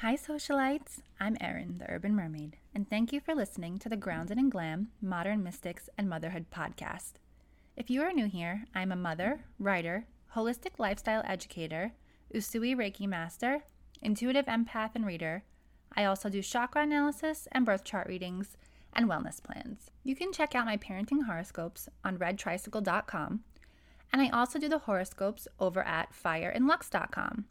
Hi, socialites. I'm Erin, the Urban Mermaid, and thank you for listening to the Grounded in Glam, Modern Mystics, and Motherhood podcast. If you are new here, I'm a mother, writer, holistic lifestyle educator, Usui Reiki master, intuitive empath and reader. I also do chakra analysis and birth chart readings and wellness plans. You can check out my parenting horoscopes on redtricycle.com, and I also do the horoscopes over at fireandlux.com.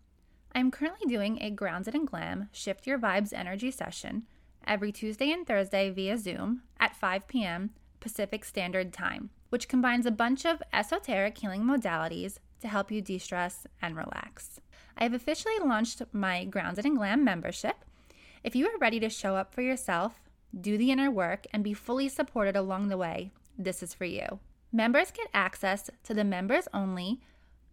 I'm currently doing a Grounded in Glam Shift Your Vibes energy session every Tuesday and Thursday via Zoom at 5 p.m. Pacific Standard Time, which combines a bunch of esoteric healing modalities to help you de stress and relax. I have officially launched my Grounded in Glam membership. If you are ready to show up for yourself, do the inner work, and be fully supported along the way, this is for you. Members get access to the members only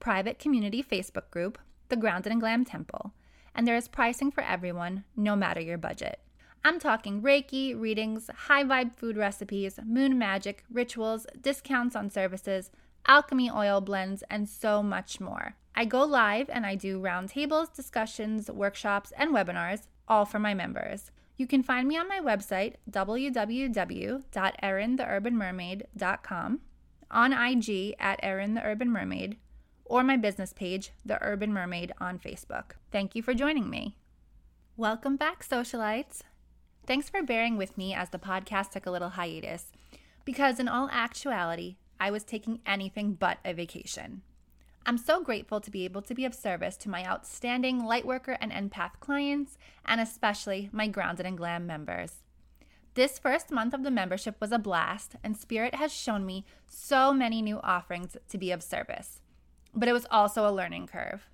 private community Facebook group the Grounded and Glam Temple, and there is pricing for everyone, no matter your budget. I'm talking Reiki, readings, high vibe food recipes, moon magic, rituals, discounts on services, alchemy oil blends, and so much more. I go live and I do roundtables, discussions, workshops, and webinars, all for my members. You can find me on my website, www.erintheurbanmermaid.com, on IG at Erin the Urban Mermaid, or my business page, The Urban Mermaid, on Facebook. Thank you for joining me. Welcome back, socialites. Thanks for bearing with me as the podcast took a little hiatus, because in all actuality, I was taking anything but a vacation. I'm so grateful to be able to be of service to my outstanding Lightworker and Empath clients, and especially my Grounded and Glam members. This first month of the membership was a blast, and Spirit has shown me so many new offerings to be of service but it was also a learning curve.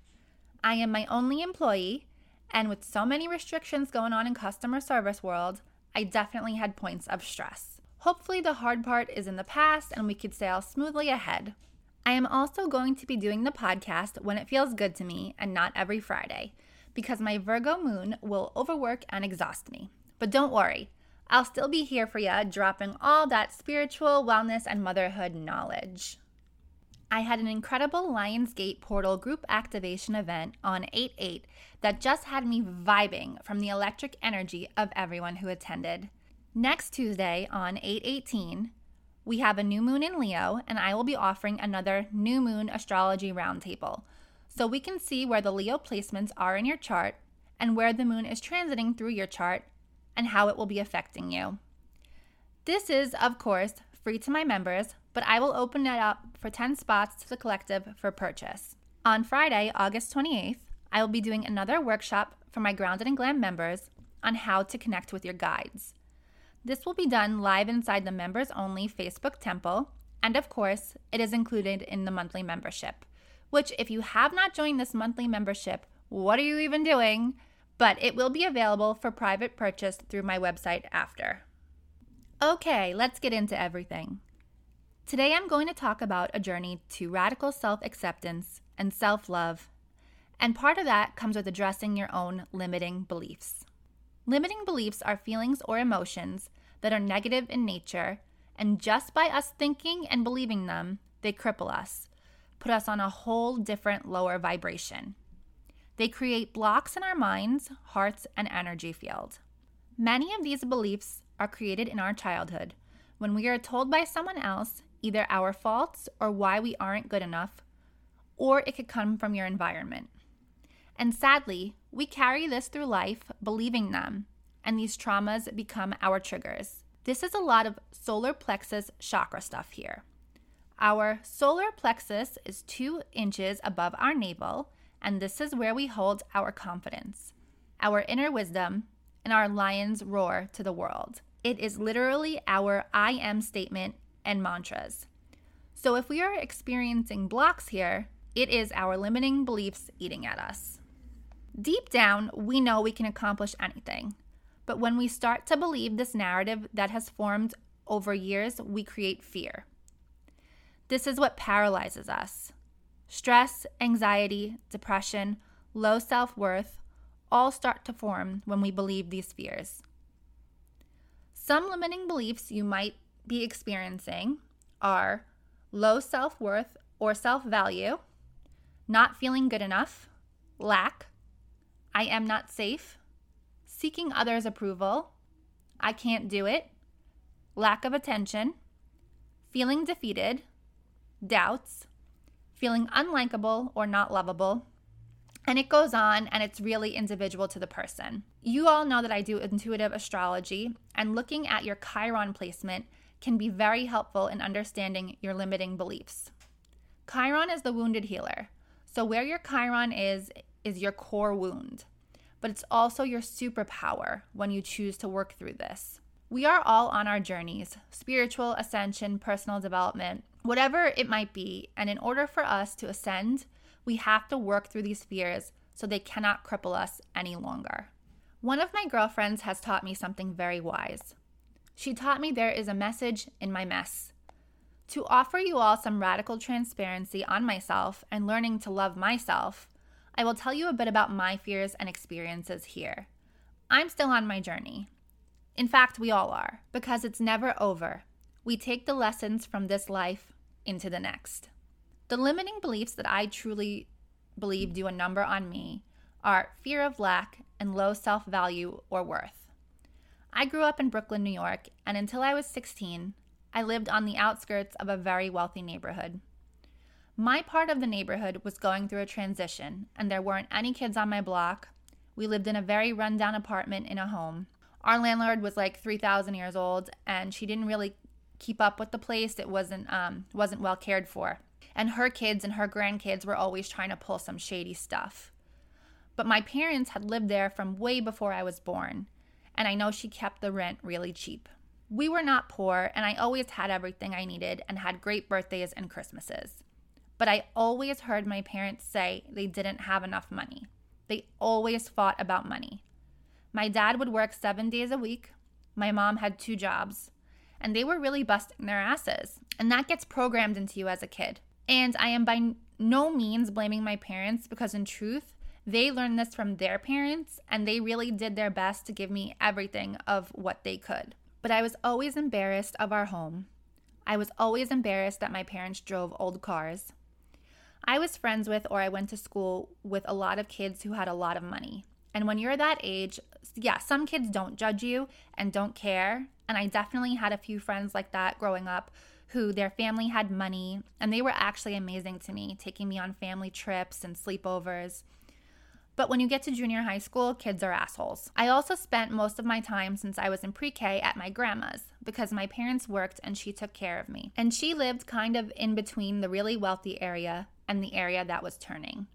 I am my only employee, and with so many restrictions going on in customer service world, I definitely had points of stress. Hopefully the hard part is in the past and we could sail smoothly ahead. I am also going to be doing the podcast when it feels good to me and not every Friday because my Virgo moon will overwork and exhaust me. But don't worry, I'll still be here for you, dropping all that spiritual wellness and motherhood knowledge. I had an incredible Lionsgate Portal group activation event on 8 8 that just had me vibing from the electric energy of everyone who attended. Next Tuesday on 8 18, we have a new moon in Leo, and I will be offering another new moon astrology roundtable so we can see where the Leo placements are in your chart and where the moon is transiting through your chart and how it will be affecting you. This is, of course, free to my members, but I will open it up for 10 spots to the collective for purchase. On Friday, August 28th, I will be doing another workshop for my Grounded and Glam members on how to connect with your guides. This will be done live inside the members only Facebook temple, and of course, it is included in the monthly membership. Which, if you have not joined this monthly membership, what are you even doing? But it will be available for private purchase through my website after. Okay, let's get into everything. Today I'm going to talk about a journey to radical self acceptance and self love, and part of that comes with addressing your own limiting beliefs. Limiting beliefs are feelings or emotions that are negative in nature, and just by us thinking and believing them, they cripple us, put us on a whole different lower vibration. They create blocks in our minds, hearts, and energy field. Many of these beliefs are created in our childhood when we are told by someone else either our faults or why we aren't good enough, or it could come from your environment. And sadly, we carry this through life believing them, and these traumas become our triggers. This is a lot of solar plexus chakra stuff here. Our solar plexus is two inches above our navel, and this is where we hold our confidence, our inner wisdom, and our lion's roar to the world. It is literally our I am statement and mantras. So if we are experiencing blocks here, it is our limiting beliefs eating at us. Deep down, we know we can accomplish anything. But when we start to believe this narrative that has formed over years, we create fear. This is what paralyzes us. Stress, anxiety, depression, low self worth all start to form when we believe these fears. Some limiting beliefs you might be experiencing are low self worth or self value, not feeling good enough, lack, I am not safe, seeking others' approval, I can't do it, lack of attention, feeling defeated, doubts, feeling unlikable or not lovable. And it goes on, and it's really individual to the person. You all know that I do intuitive astrology, and looking at your Chiron placement can be very helpful in understanding your limiting beliefs. Chiron is the wounded healer. So, where your Chiron is, is your core wound, but it's also your superpower when you choose to work through this. We are all on our journeys spiritual ascension, personal development, whatever it might be. And in order for us to ascend, we have to work through these fears so they cannot cripple us any longer. One of my girlfriends has taught me something very wise. She taught me there is a message in my mess. To offer you all some radical transparency on myself and learning to love myself, I will tell you a bit about my fears and experiences here. I'm still on my journey. In fact, we all are, because it's never over. We take the lessons from this life into the next. The limiting beliefs that I truly believe do a number on me are fear of lack and low self value or worth. I grew up in Brooklyn, New York, and until I was 16, I lived on the outskirts of a very wealthy neighborhood. My part of the neighborhood was going through a transition, and there weren't any kids on my block. We lived in a very rundown apartment in a home, our landlord was like 3000 years old and she didn't really keep up with the place. It wasn't um, wasn't well cared for. And her kids and her grandkids were always trying to pull some shady stuff. But my parents had lived there from way before i was born and i know she kept the rent really cheap we were not poor and i always had everything i needed and had great birthdays and christmases but i always heard my parents say they didn't have enough money they always fought about money my dad would work seven days a week. My mom had two jobs. And they were really busting their asses. And that gets programmed into you as a kid. And I am by no means blaming my parents because, in truth, they learned this from their parents and they really did their best to give me everything of what they could. But I was always embarrassed of our home. I was always embarrassed that my parents drove old cars. I was friends with or I went to school with a lot of kids who had a lot of money. And when you're that age, yeah, some kids don't judge you and don't care. And I definitely had a few friends like that growing up who their family had money and they were actually amazing to me, taking me on family trips and sleepovers. But when you get to junior high school, kids are assholes. I also spent most of my time since I was in pre K at my grandma's because my parents worked and she took care of me. And she lived kind of in between the really wealthy area and the area that was turning.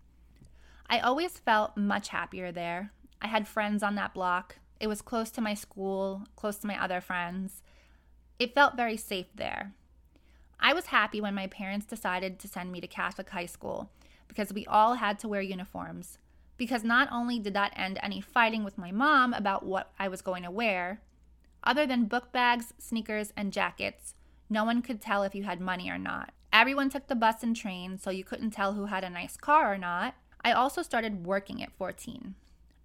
I always felt much happier there. I had friends on that block. It was close to my school, close to my other friends. It felt very safe there. I was happy when my parents decided to send me to Catholic high school because we all had to wear uniforms. Because not only did that end any fighting with my mom about what I was going to wear, other than book bags, sneakers, and jackets, no one could tell if you had money or not. Everyone took the bus and train, so you couldn't tell who had a nice car or not. I also started working at 14.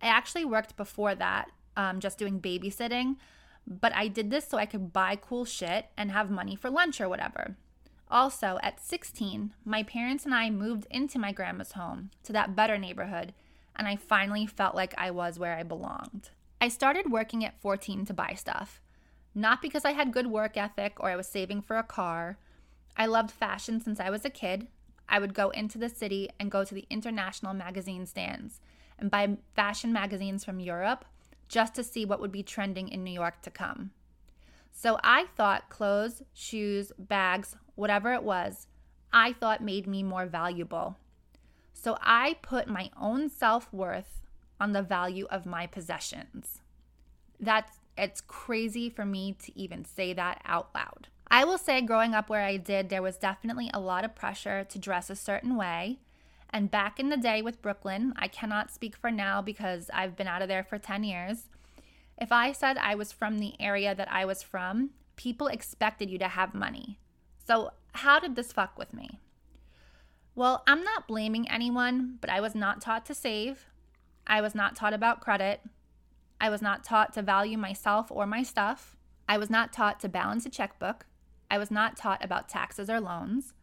I actually worked before that, um, just doing babysitting, but I did this so I could buy cool shit and have money for lunch or whatever. Also, at 16, my parents and I moved into my grandma's home to that better neighborhood, and I finally felt like I was where I belonged. I started working at 14 to buy stuff, not because I had good work ethic or I was saving for a car. I loved fashion since I was a kid, I would go into the city and go to the international magazine stands and buy fashion magazines from Europe just to see what would be trending in New York to come. So I thought clothes, shoes, bags, whatever it was, I thought made me more valuable. So I put my own self worth on the value of my possessions. That's it's crazy for me to even say that out loud. I will say, growing up where I did, there was definitely a lot of pressure to dress a certain way. And back in the day with Brooklyn, I cannot speak for now because I've been out of there for 10 years. If I said I was from the area that I was from, people expected you to have money. So, how did this fuck with me? Well, I'm not blaming anyone, but I was not taught to save. I was not taught about credit. I was not taught to value myself or my stuff. I was not taught to balance a checkbook. I was not taught about taxes or loans.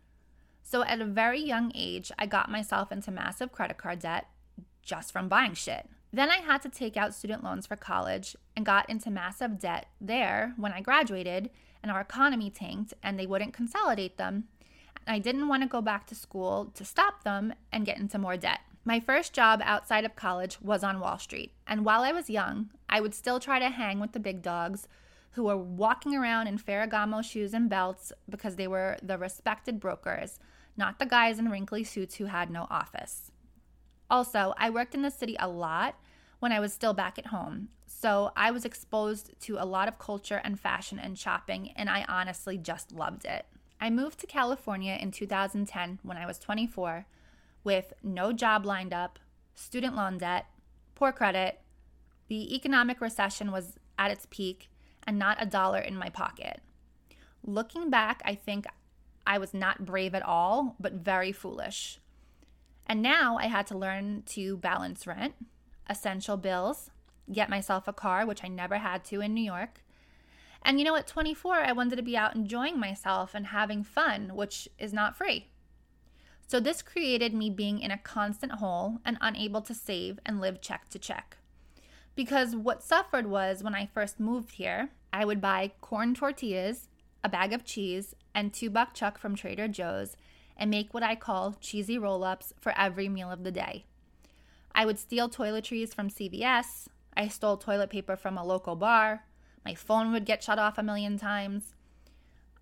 So at a very young age, I got myself into massive credit card debt just from buying shit. Then I had to take out student loans for college and got into massive debt there when I graduated, and our economy tanked and they wouldn't consolidate them. I didn't want to go back to school to stop them and get into more debt. My first job outside of college was on Wall Street, and while I was young, I would still try to hang with the big dogs who were walking around in Ferragamo shoes and belts because they were the respected brokers, not the guys in wrinkly suits who had no office. Also, I worked in the city a lot when I was still back at home, so I was exposed to a lot of culture and fashion and shopping, and I honestly just loved it. I moved to California in 2010 when I was 24 with no job lined up, student loan debt, poor credit. The economic recession was at its peak and not a dollar in my pocket. Looking back, I think I was not brave at all, but very foolish. And now I had to learn to balance rent, essential bills, get myself a car, which I never had to in New York. And you know, at 24, I wanted to be out enjoying myself and having fun, which is not free. So, this created me being in a constant hole and unable to save and live check to check. Because what suffered was when I first moved here, I would buy corn tortillas, a bag of cheese, and two buck chuck from Trader Joe's and make what I call cheesy roll ups for every meal of the day. I would steal toiletries from CVS. I stole toilet paper from a local bar. My phone would get shut off a million times.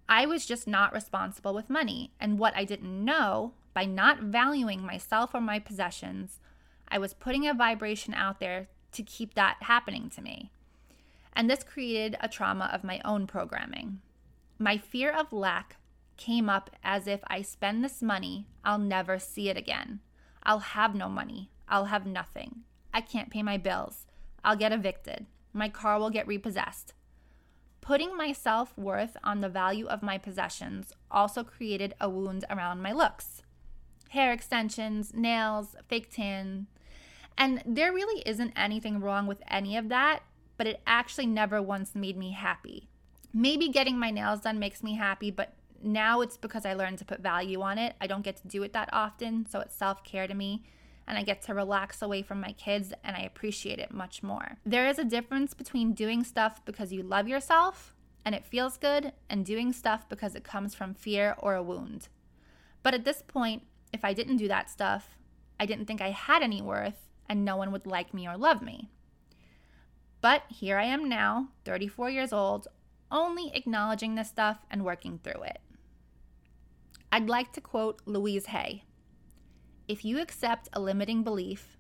I was just not responsible with money. And what I didn't know by not valuing myself or my possessions, I was putting a vibration out there to keep that happening to me. And this created a trauma of my own programming. My fear of lack came up as if I spend this money, I'll never see it again. I'll have no money. I'll have nothing. I can't pay my bills. I'll get evicted. My car will get repossessed. Putting my self worth on the value of my possessions also created a wound around my looks hair extensions, nails, fake tan. And there really isn't anything wrong with any of that, but it actually never once made me happy. Maybe getting my nails done makes me happy, but now it's because I learned to put value on it. I don't get to do it that often, so it's self care to me. And I get to relax away from my kids, and I appreciate it much more. There is a difference between doing stuff because you love yourself and it feels good, and doing stuff because it comes from fear or a wound. But at this point, if I didn't do that stuff, I didn't think I had any worth and no one would like me or love me. But here I am now, 34 years old, only acknowledging this stuff and working through it. I'd like to quote Louise Hay If you accept a limiting belief,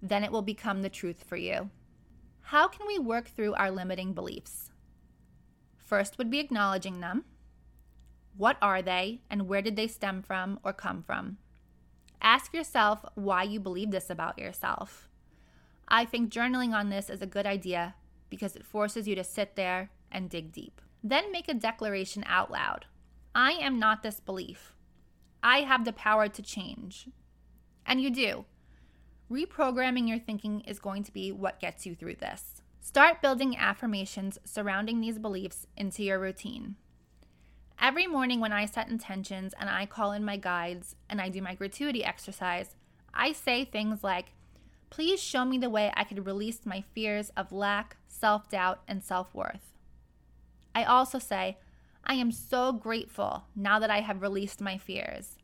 then it will become the truth for you. How can we work through our limiting beliefs? First would be acknowledging them. What are they, and where did they stem from or come from? Ask yourself why you believe this about yourself. I think journaling on this is a good idea because it forces you to sit there and dig deep. Then make a declaration out loud I am not this belief. I have the power to change. And you do. Reprogramming your thinking is going to be what gets you through this. Start building affirmations surrounding these beliefs into your routine. Every morning when I set intentions and I call in my guides and I do my gratuity exercise, I say things like, Please show me the way I could release my fears of lack, self doubt, and self worth. I also say, I am so grateful now that I have released my fears.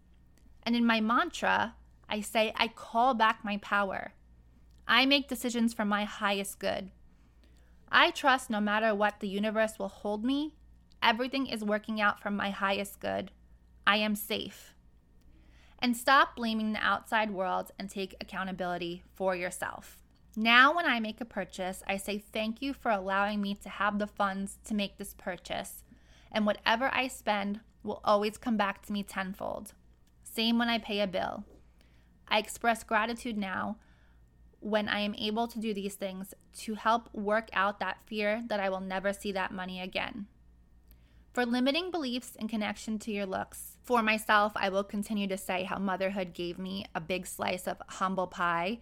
And in my mantra, I say, I call back my power. I make decisions for my highest good. I trust no matter what the universe will hold me Everything is working out for my highest good. I am safe. And stop blaming the outside world and take accountability for yourself. Now, when I make a purchase, I say thank you for allowing me to have the funds to make this purchase. And whatever I spend will always come back to me tenfold. Same when I pay a bill. I express gratitude now when I am able to do these things to help work out that fear that I will never see that money again. For limiting beliefs in connection to your looks, for myself, I will continue to say how motherhood gave me a big slice of humble pie.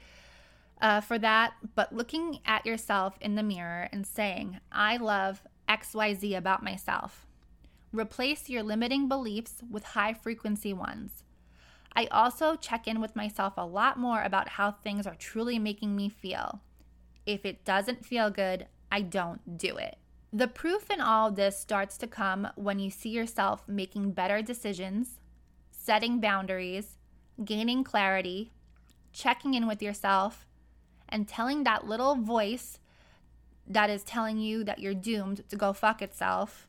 Uh, for that, but looking at yourself in the mirror and saying, I love XYZ about myself. Replace your limiting beliefs with high frequency ones. I also check in with myself a lot more about how things are truly making me feel. If it doesn't feel good, I don't do it. The proof in all this starts to come when you see yourself making better decisions, setting boundaries, gaining clarity, checking in with yourself, and telling that little voice that is telling you that you're doomed to go fuck itself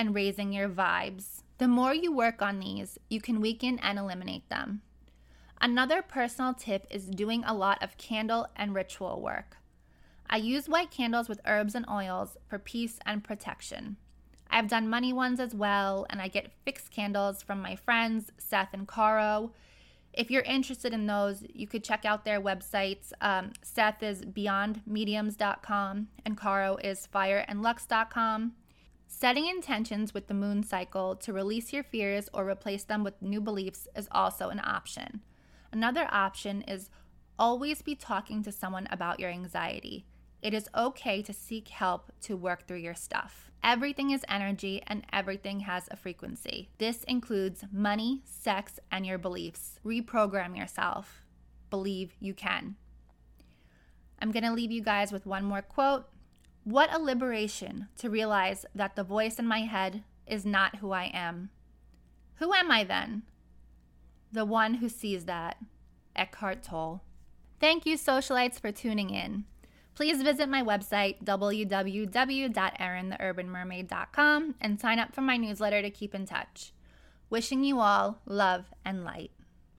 and raising your vibes. The more you work on these, you can weaken and eliminate them. Another personal tip is doing a lot of candle and ritual work. I use white candles with herbs and oils for peace and protection. I've done money ones as well, and I get fixed candles from my friends Seth and Caro. If you're interested in those, you could check out their websites. Um, Seth is beyondmediums.com and Caro is fireandlux.com. Setting intentions with the moon cycle to release your fears or replace them with new beliefs is also an option. Another option is always be talking to someone about your anxiety. It is okay to seek help to work through your stuff. Everything is energy and everything has a frequency. This includes money, sex, and your beliefs. Reprogram yourself. Believe you can. I'm going to leave you guys with one more quote. What a liberation to realize that the voice in my head is not who I am. Who am I then? The one who sees that. Eckhart Tolle. Thank you, socialites, for tuning in. Please visit my website, www.erintheurbanmermaid.com, and sign up for my newsletter to keep in touch. Wishing you all love and light.